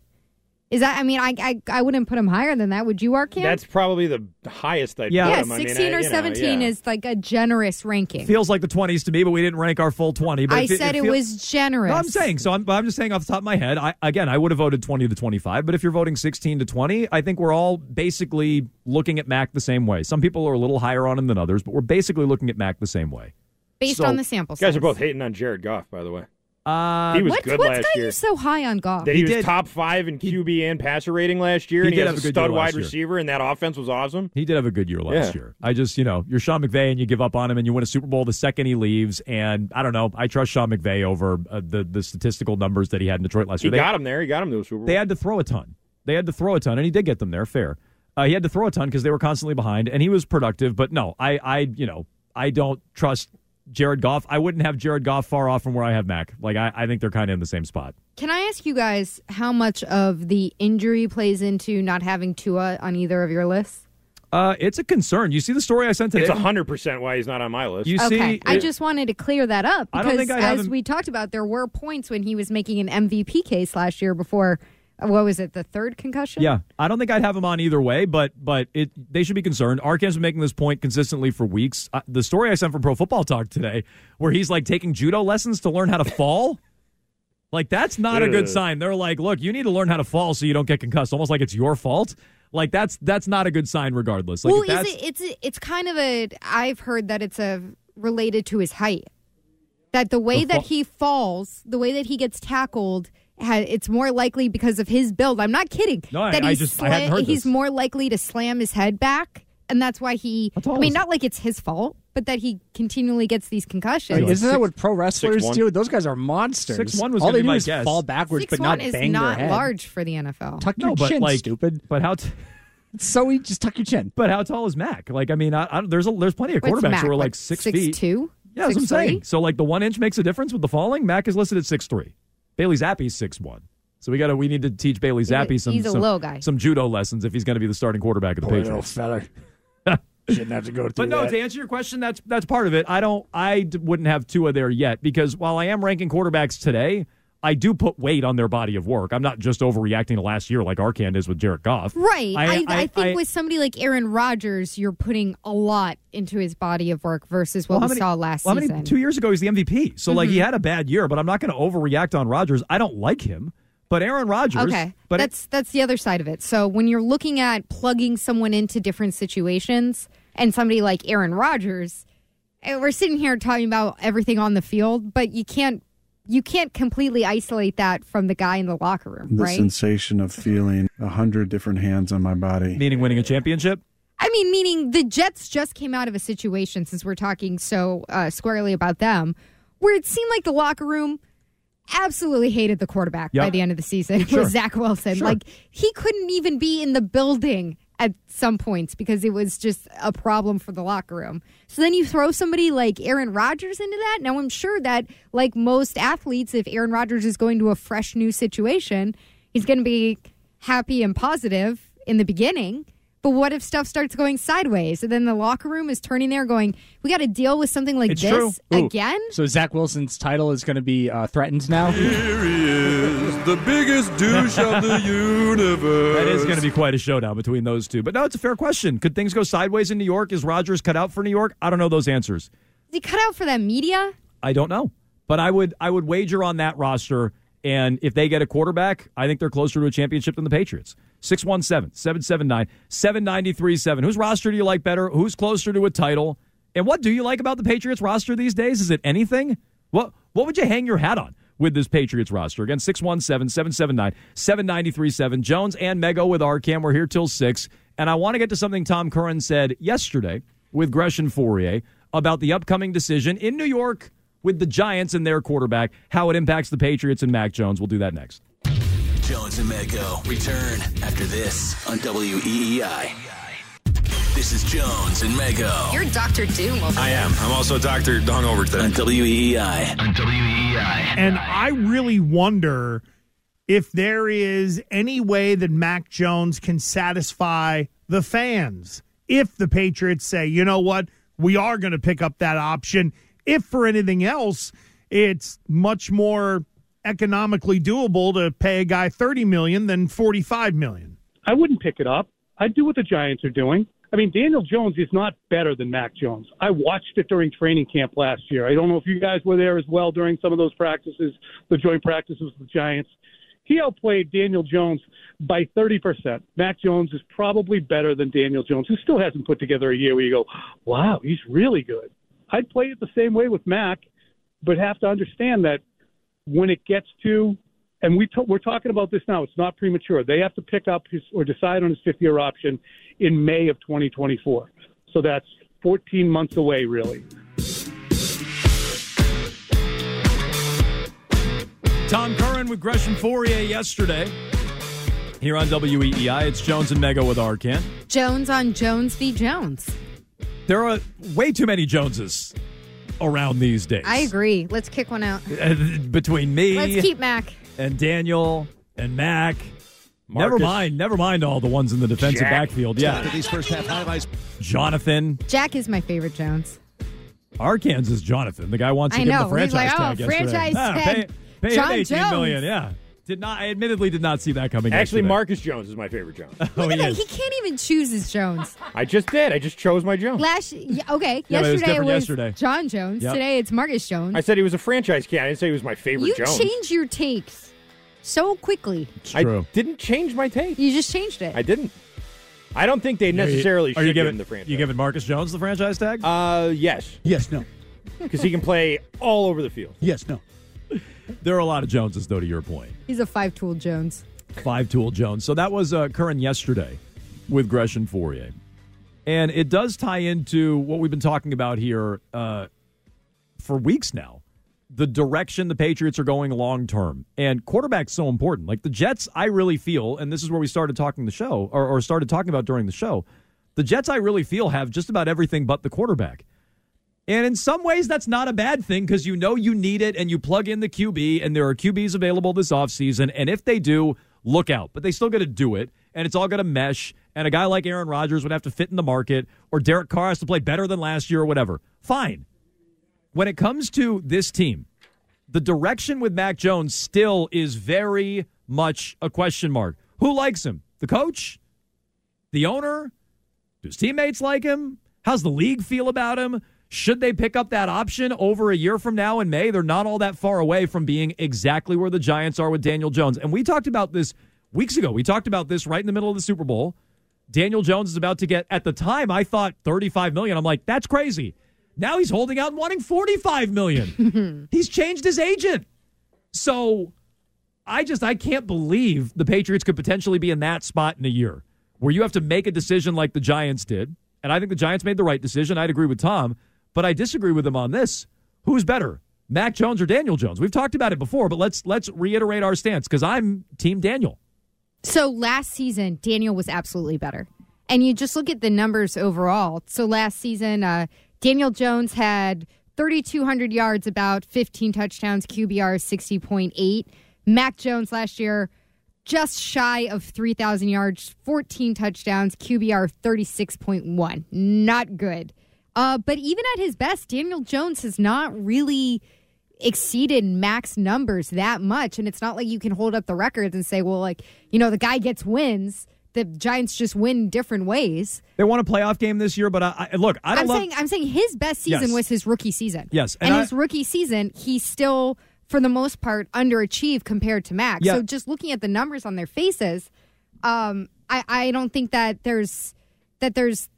Is that, I mean, I I, I wouldn't put him higher than that. Would you, Arcand?
That's probably the highest I'd
Yeah.
put
yeah,
him. I mean,
16
I-
or
you know,
17
yeah.
is like a generous ranking.
Feels like the 20s to me, but we didn't rank our full 20. But
I
if it-
said it,
feel-
was generous.
No, I'm saying so. I'm, but I'm just saying off the top of my head. I, again, I would have voted 20 to 25, but if you're voting 16 to 20, I think we're all basically looking at Mac the same way. Some people are a little higher on him than others, but we're basically looking at Mac the same way.
based
so-
on the sample
You guys
size.
are both hating on Jared Goff, by the way.
Uh,
He was
What,
good
what's
last
got
year.
you so high on Goff?
That he,
He
was
did-
top five in QB and passer rating last year,
He
and he
did
has
have
a
a
stud wide
year.
receiver, and that offense was awesome.
He did have a good year last
Yeah.
year. I just, you know, you're Sean McVay and you give up on him and you win a Super Bowl the second he leaves. And I don't know. I trust Sean McVay over uh, the the statistical numbers that he had in Detroit last
He
year. They-
got him there. He got him to a Super Bowl.
They had to throw a ton. They had to throw a ton, and he did get them there. Fair. Uh, he had to throw a ton because they were constantly behind, and he was productive. But no, I, I, you know, I don't trust Jared Goff. I wouldn't have Jared Goff far off from where I have Mac. Like I, I think they're kind of in the same spot.
Can I ask you guys how much of the injury plays into not having Tua on either of your lists?
Uh, it's a concern. You see the story I sent today.
It's hundred percent why he's not on my list.
You
okay,
see,
I just wanted to clear that up
I don't
because,
think I'd have
as
him-
we talked about, there were points when he was making an MVP case last year before. What was it? The third concussion.
Yeah, I don't think I'd have him on either way, but but it they should be concerned. Arcand's been making this point consistently for weeks. Uh, the story I sent from Pro Football Talk today, where he's like taking judo lessons to learn how to fall, like that's not a good sign. They're like, look, you need to learn how to fall so you don't get concussed, almost like it's your fault. Like that's that's not a good sign, regardless. Like
well,
if
is it? It's it's kind of a. I've heard that it's a related to his height. That the way
The
that he falls, the way that he gets tackled, ha- it's more likely because of his build. I'm not kidding.
No, I-
that
I
he's
just- I hadn't heard
he's
this.
more likely to slam his head back, and that's why he.
How tall
I mean,
is he?
not like it's his fault, but that he continually gets these concussions.
Like, isn't that what pro wrestlers
6'1"?
do? Those guys are monsters.
6'1" was
All
gonna
they
be
do
my
is
guess.
fall backwards,
Six
but
one
not
is
bang
not
their head.
large for the NFL.
Tuck
no,
your
but
chin,
like,
stupid.
but how t-
It's so easy. Just tuck your chin.
but how tall is Mac? Like, I mean, I, I, there's a, there's plenty of
What's
quarterbacks
Mac,
who are like six, feet.
two.
Yeah, that's what I'm
three?
saying. So like the one inch makes a difference with the falling. Mac is listed at six three. Bailey Zappe's six one. So we got to we need to teach Bailey
a-
Zappi some
he's a
some,
little guy.
some judo lessons if he's going to be the starting quarterback of the Patriots.
feller. Shouldn't have to go through
But no,
that.
to answer your question, that's that's part of it. I don't I d- wouldn't have Tua there yet because while I am ranking quarterbacks today, I do put weight on their body of work. I'm not just overreacting to last year like Arcand is with Jared Goff.
Right. I, I,
I-
think
I-
with somebody like Aaron Rodgers, you're putting a lot into his body of work versus what
Well,
we
many-
saw last
well,
season. Mm-hmm.
many- two years ago, he's the MVP. So, like, he had a bad year, but I'm not going to overreact on Rodgers. I don't like him, but Aaron Rodgers.
Okay,
but
that's that's the other side of it. So when you're looking at plugging someone into different situations, and somebody like Aaron Rodgers, eh, we're sitting here talking about everything on the field, but you can't you can't completely isolate that from the guy in the locker room,
The
right?
sensation of feeling a hundred different hands on my body.
meaning winning a championship.
I mean, meaning the Jets just came out of a situation, since we're talking so uh, squarely about them, where it seemed like the locker room absolutely hated the quarterback by the end of the season
Sure.
with Zach Wilson.
Sure.
Like, he couldn't even be in the building at some points because it was just a problem for the locker room. So then you throw somebody like Aaron Rodgers into that. Now, I'm sure that, like most athletes, if Aaron Rodgers is going to a fresh new situation, he's going to be happy and positive in the beginning. But what if stuff starts going sideways and then the locker room is turning there going, we got to deal with something like
It's
this again?
So Zach Wilson's title is going to be uh, threatened now.
Here he is, the biggest douche of the universe.
That is going to be quite a showdown between those two. But no, it's a fair question. Could things go sideways in New York? Is Rodgers cut out for New York? I don't know those answers.
Is he cut out for that media?
I don't know. But I would I would wager on that roster. And if they get a quarterback, I think they're closer to a championship than the Patriots. 617 779 7937. Whose roster do you like better? Who's closer to a title? And what do you like about the Patriots roster these days? Is it anything? What what would you hang your hat on with this Patriots roster? Again, 617 779 7937. Jones and Mego with Arcand. We're here till 6. And I want to get to something Tom Curran said yesterday with Gresh and Fauria about the upcoming decision in New York with the Giants and their quarterback, how it impacts the Patriots and Mac Jones. We'll do that next.
Jones and Mego return after this on WEEI. This is Jones and Mego
You're Dr. Doom
I am. I'm also Dr. Hungover today.
on WEEI. On WEEI.
And I really wonder if there is any way that Mac Jones can satisfy the fans. If the Patriots say, you know what, we are going to pick up that option. If for anything else, it's much more economically doable to pay a guy 30 million than 45 million.
I wouldn't pick it up. I'd do what the Giants are doing. I mean, Daniel Jones is not better than Mac Jones. I watched it during training camp last year. I don't know if you guys were there as well during some of those practices, the joint practices with the Giants. He outplayed Daniel Jones by 30%. Mac Jones is probably better than Daniel Jones, who still hasn't put together a year where you go, wow, he's really good. I'd play it the same way with Mac, but have to understand that when it gets to, and we t- we're talking about this now, it's not premature. They have to pick up his or decide on his fifth year option in May of 2024. So that's 14 months away, really.
Tom Curran with Gresh and Fauria yesterday here on WEEI. It's Jones and Mego with Arcand.
Jones on Jones v. Jones.
There are way too many Joneses around these days.
I agree. Let's kick one out.
Uh, Between me
Let's keep Mac.
and Daniel and Mac. Never mind, never mind all the ones in the defensive
Jack.
backfield. Yeah.
These first half highlights.
Jonathan.
Jack is my favorite Jones.
Arkansas Jonathan. The guy wants to
I
give
know.
the franchise
He's like,
tag
oh,
yesterday.
franchise
Ah. Pay, pay
John
him eighteen million.
Jones.
Yeah. Did not. I admittedly did not see that coming.
Actually,
yesterday.
Marcus Jones is my favorite Jones.
Oh,
Look at
he
He can't even choose his Jones.
I just did. I just chose my Jones.
Last, yeah, okay.
Yeah, but it was
yesterday was
yesterday.
John Jones.
Yep.
Today it's Marcus Jones.
I said he was a franchise cat. I didn't say he was my favorite
you
Jones.
change your takes so quickly. True.
I didn't change my take.
You just changed it.
I didn't. I don't think they necessarily
Are you
should give
giving
him the franchise.
You giving Marcus Jones the franchise tag?
Uh, yes,
Yes, no.
because he can play all over the field.
Yes, no.
There are a lot of Joneses, though. To your point.
He's a five tool Jones.
Five Tool Jones. So that was uh, yesterday with Gresh and Fauria. And it does tie into what we've been talking about here uh, for weeks now the direction the Patriots are going long term. And quarterback's so important. Like the Jets, I really feel, and this is where we started talking the show, or, or started talking about during the show, the Jets, I really feel, have just about everything but the quarterback. And in some ways, that's not a bad thing because you know you need it and you plug in the QB, and there are QBs available this offseason. And if they do, look out. But they still got to do it, and it's all going to mesh. And a guy like Aaron Rodgers would have to fit in the market, or Derek Carr has to play better than last year, or whatever. Fine. When it comes to this team, the direction with Mac Jones still is very much a question mark. Who likes him? The coach? The owner? Do his teammates like him? How's the league feel about him? Should they pick up that option over a year from now in May? They're not all that far away from being exactly where the Giants are with Daniel Jones. And we talked about this weeks ago. We talked about this right in the middle of the Super Bowl. Daniel Jones is about to get at the time I thought 35 million. I'm like, that's crazy. Now he's holding out and wanting 45 million. he's changed his agent. So I just I can't believe the Patriots could potentially be in that spot in a year where you have to make a decision like the Giants did. And I think the Giants made the right decision. I'd agree with Tom, but I disagree with him on this. Who's better? Mac Jones or Daniel Jones? We've talked about it before, but let's let's reiterate our stance because I'm team Daniel.
So last season, Daniel was absolutely better. And you just look at the numbers overall. So last season, uh, Daniel Jones had 3,200 yards, about 15 touchdowns, QBR 60.8. Mac Jones last year, just shy of 3,000 yards, 14 touchdowns, QBR 36.1. Not good. Uh, but even at his best, Daniel Jones has not really exceeded max numbers that much. And it's not like you can hold up the records and say, well, like, you know, the guy gets wins. The Giants just win different ways.
They won a playoff game this year, but I, I look, I don't
I'm
love.
saying I'm saying his best season
Yes.
was his rookie season.
Yes,
And,
and I-
his rookie season, he still, for the most part, underachieved compared to Max.
Yeah.
So just looking at the numbers on their faces, um, I, I don't think that there's that there's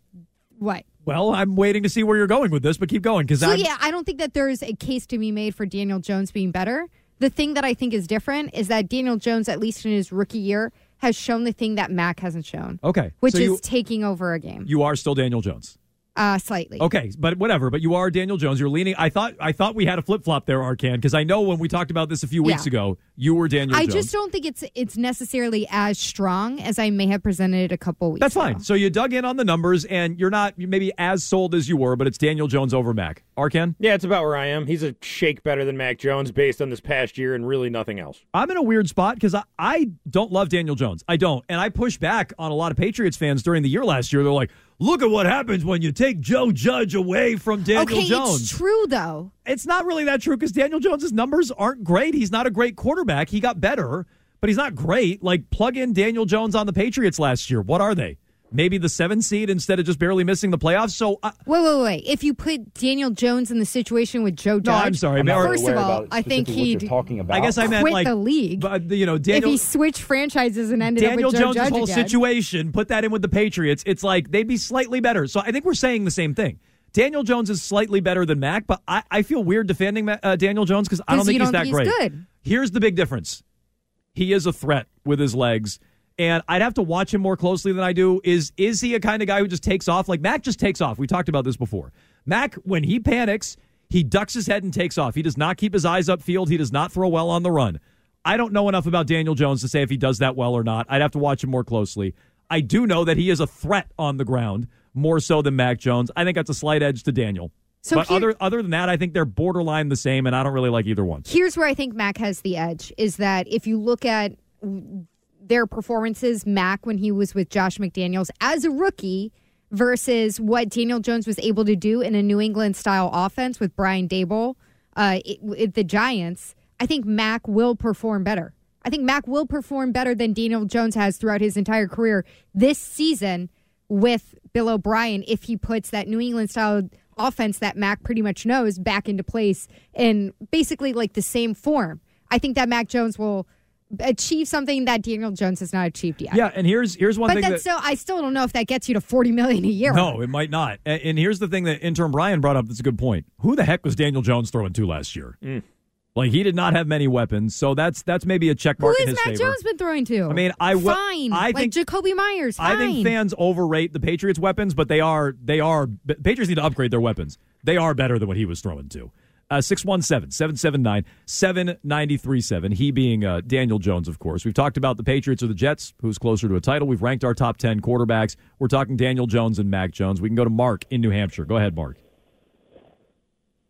what
well, I'm waiting to see where you're going with this, but keep going because
So
I'm.
yeah, I don't think that there's a case to be made for Daniel Jones being better. The thing that I think is different is that Daniel Jones, at least in his rookie year, has shown the thing that Mac hasn't shown,
Okay,
which
so
is
you,
taking over a game
you are still Daniel Jones.
Uh, slightly.
Okay, but whatever. But you are Daniel Jones. You're leaning. I thought. I thought we had a flip flop there, Arcand, because I know when we talked about this a few weeks
Yeah.
ago, you were Daniel. Jones.
I
Jones.
just don't think it's it's necessarily as strong as I may have presented it a couple weeks.
That's
ago.
fine. So you dug in on the numbers, and you're not maybe as sold as you were, but it's Daniel Jones over Mac. Arcand,
Yeah, it's about where I am. He's a shake better than Mac Jones based on this past year and really nothing else.
I'm in a weird spot because I, I don't love Daniel Jones. I don't, and I push back on a lot of Patriots fans during the year last year. They're like, "Look at what happens when you take Joe Judge away from Daniel
okay,
Jones."
it's true though.
it's not really that true because Daniel Jones's numbers aren't great. He's not a great quarterback. He got better, but he's not great. Like plug in Daniel Jones on the Patriots last year. What are they? Maybe the seven seed instead of just barely missing the playoffs. So uh,
Wait, wait, wait. If you put Daniel Jones in the situation with Joe Judge,
no, I'm sorry. Mar-
First of all, I think he'd
I guess I meant
quit
like
the league
But you know,
if he switched franchises and ended
Daniel
up with Joe
Jones'
Judge
whole
again.
situation, put that in with the Patriots, it's like they'd be slightly better. So I think we're saying the same thing. Daniel Jones is slightly better than Mac, but I, I feel weird defending uh, Daniel Jones because I don't think
you
he's
don't
that
think
great.
good.
Here's the big difference. He is a threat with his legs. And I'd have to watch him more closely than I do. Is is he a kind of guy who just takes off? Like Mac just takes off. We talked about this before. Mac, when he panics, he ducks his head and takes off. He does not keep his eyes upfield. He does not throw well on the run. I don't know enough about Daniel Jones to say if he does that well or not. I'd have to watch him more closely. I do know that he is a threat on the ground more so than Mac Jones. I think that's a slight edge to Daniel.
So
but
here-
other other than that, I think they're borderline the same, and I don't really like either one.
Here's where I think Mac has the edge is that if you look at their performances, Mac when he was with Josh McDaniels as a rookie versus what Daniel Jones was able to do in a New England style offense with Brian Daboll uh, it, it- the Giants, I think Mac will perform better. I think Mac will perform better than Daniel Jones has throughout his entire career this season with Bill O'Brien if he puts that New England style offense that Mac pretty much knows back into place in basically like the same form. I think that Mac Jones will achieve something that Daniel Jones has not achieved yet.
Yeah, and here's here's one
but
thing
that's
that
still I still don't know if that gets you to 40 million a year.
no, it might not. And, and here's the thing that intern Brian brought up. That's a good point. Who the heck was Daniel Jones throwing to last year? Mm. Like he did not have many weapons, so that's that's maybe a check
Who
mark in
has
his
Mac
favor.
Jones been throwing to?
I mean, I will-
fine.
I
like
think-
Jakobi Meyers. Fine.
I think fans overrate the Patriots' weapons, but they are they are Patriots need to upgrade their weapons. They are better than what he was throwing to. Uh, 617 779 7937. He being uh, Daniel Jones, of course. We've talked about the Patriots or the Jets, who's closer to a title. We've ranked our top 10 quarterbacks. We're talking Daniel Jones and Mac Jones. We can go to Mark in New Hampshire. Go ahead, Mark.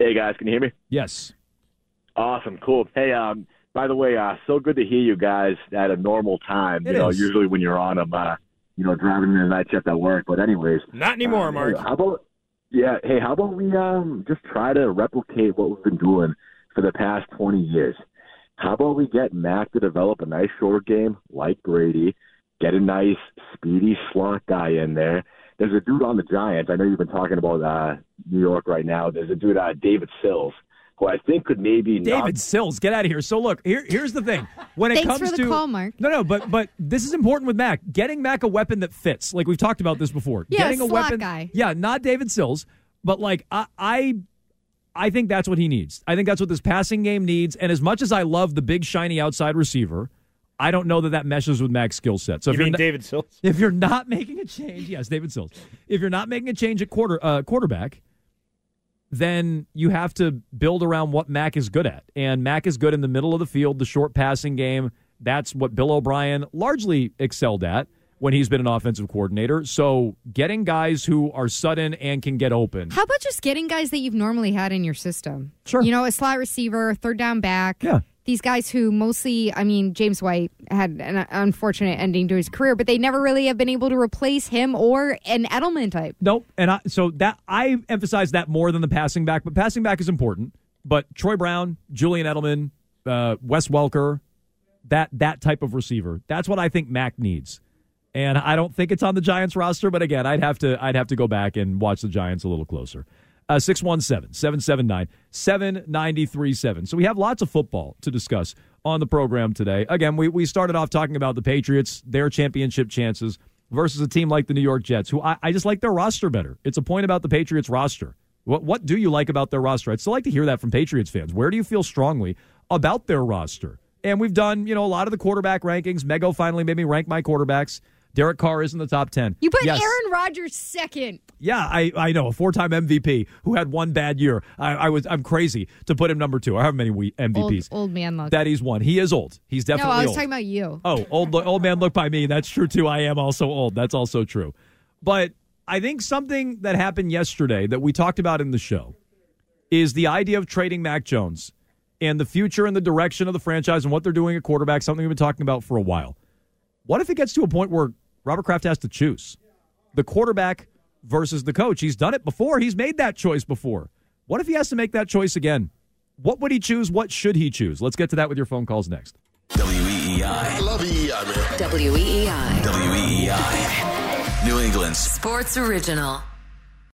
Hey guys, can you hear me?
Yes.
Awesome, cool. Hey, um, by the way, uh, so good to hear you guys at a normal time.
It
you know,
is.
usually when you're on, I'm, uh, you know, driving in the night shift at work. But anyways,
Not anymore,
um,
Mark.
how about yeah? Hey, how about we um just try to replicate what we've been doing for the past 20 years? How about we get Mac to develop a nice short game like Brady, get a nice speedy slot guy in there. There's a dude on the Giants. I know you've been talking about uh, New York right now. There's a dude, uh, David Sills, who I think could maybe knock
David Sills, get out of here. So look, here, here's the thing. When it
Thanks
comes
for the
to
call, Mark.
no, no, but but this is important with Mac. Getting Mac a weapon that fits, like we've talked about this before.
Yeah,
Getting a
slot
weapon,
guy.
yeah, not David Sills, but like I, I, I think that's what he needs. I think that's what this passing game needs. And as much as I love the big shiny outside receiver, I don't know that that meshes with Mac's skill set. So
You
if you're
mean
not-
David Sills?
if you're not making a change, yes, David Sills. If you're not making a change at quarter uh, quarterback, then you have to build around what Mac is good at. And Mac is good in the middle of the field, the short passing game. That's what Bill O'Brien largely excelled at when he's been an offensive coordinator. So getting guys who are sudden and can get open.
How about just getting guys that you've normally had in your system?
Sure.
You know, a slot receiver, third down back.
Yeah.
These guys who mostly, I mean, James White had an unfortunate ending to his career, but they never really have been able to replace him or an Edelman type.
Nope. And I, so that I emphasize that more than the passing back, but passing back is important. But Troy Brown, Julian Edelman, uh, Wes Welker, that that type of receiver. That's what I think Mac needs. And I don't think it's on the Giants roster, but again, I'd have to I'd have to go back and watch the Giants a little closer. Uh, 617 779 7937. So we have lots of football to discuss on the program today. Again, we, we started off talking about the Patriots, their championship chances versus a team like the New York Jets, who I, I just like their roster better. It's a point about the Patriots roster. What, what do you like about their roster? I'd still like to hear that from Patriots fans. Where do you feel strongly about their roster? And we've done, you know, a lot of the quarterback rankings. Mego finally made me rank my quarterbacks. Derek Carr is in the top 10.
You put
Yes.
Aaron Rodgers second.
Yeah, I, I know a four time MVP who had one bad year. I, I was I'm crazy to put him number two. I have many we-
Old,
MVPs.
old man look.
That he's one. He is old. He's definitely.
no, I was
old.
talking about you.
Oh, old old man look by me. That's true too. I am also old. That's also true. But I think something that happened yesterday that we talked about in the show is the idea of trading Mac Jones and the future and the direction of the franchise and what they're doing at quarterback, something we've been talking about for a while. What if it gets to a point where Robert Kraft has to choose the quarterback versus the coach? He's done it before. He's made that choice before. What if he has to make that choice again? What would he choose? What should he choose? Let's get to that with your phone calls next.
WEEI. I love EEI, man.
WEEI.
WEEI. New England's
Sports Original.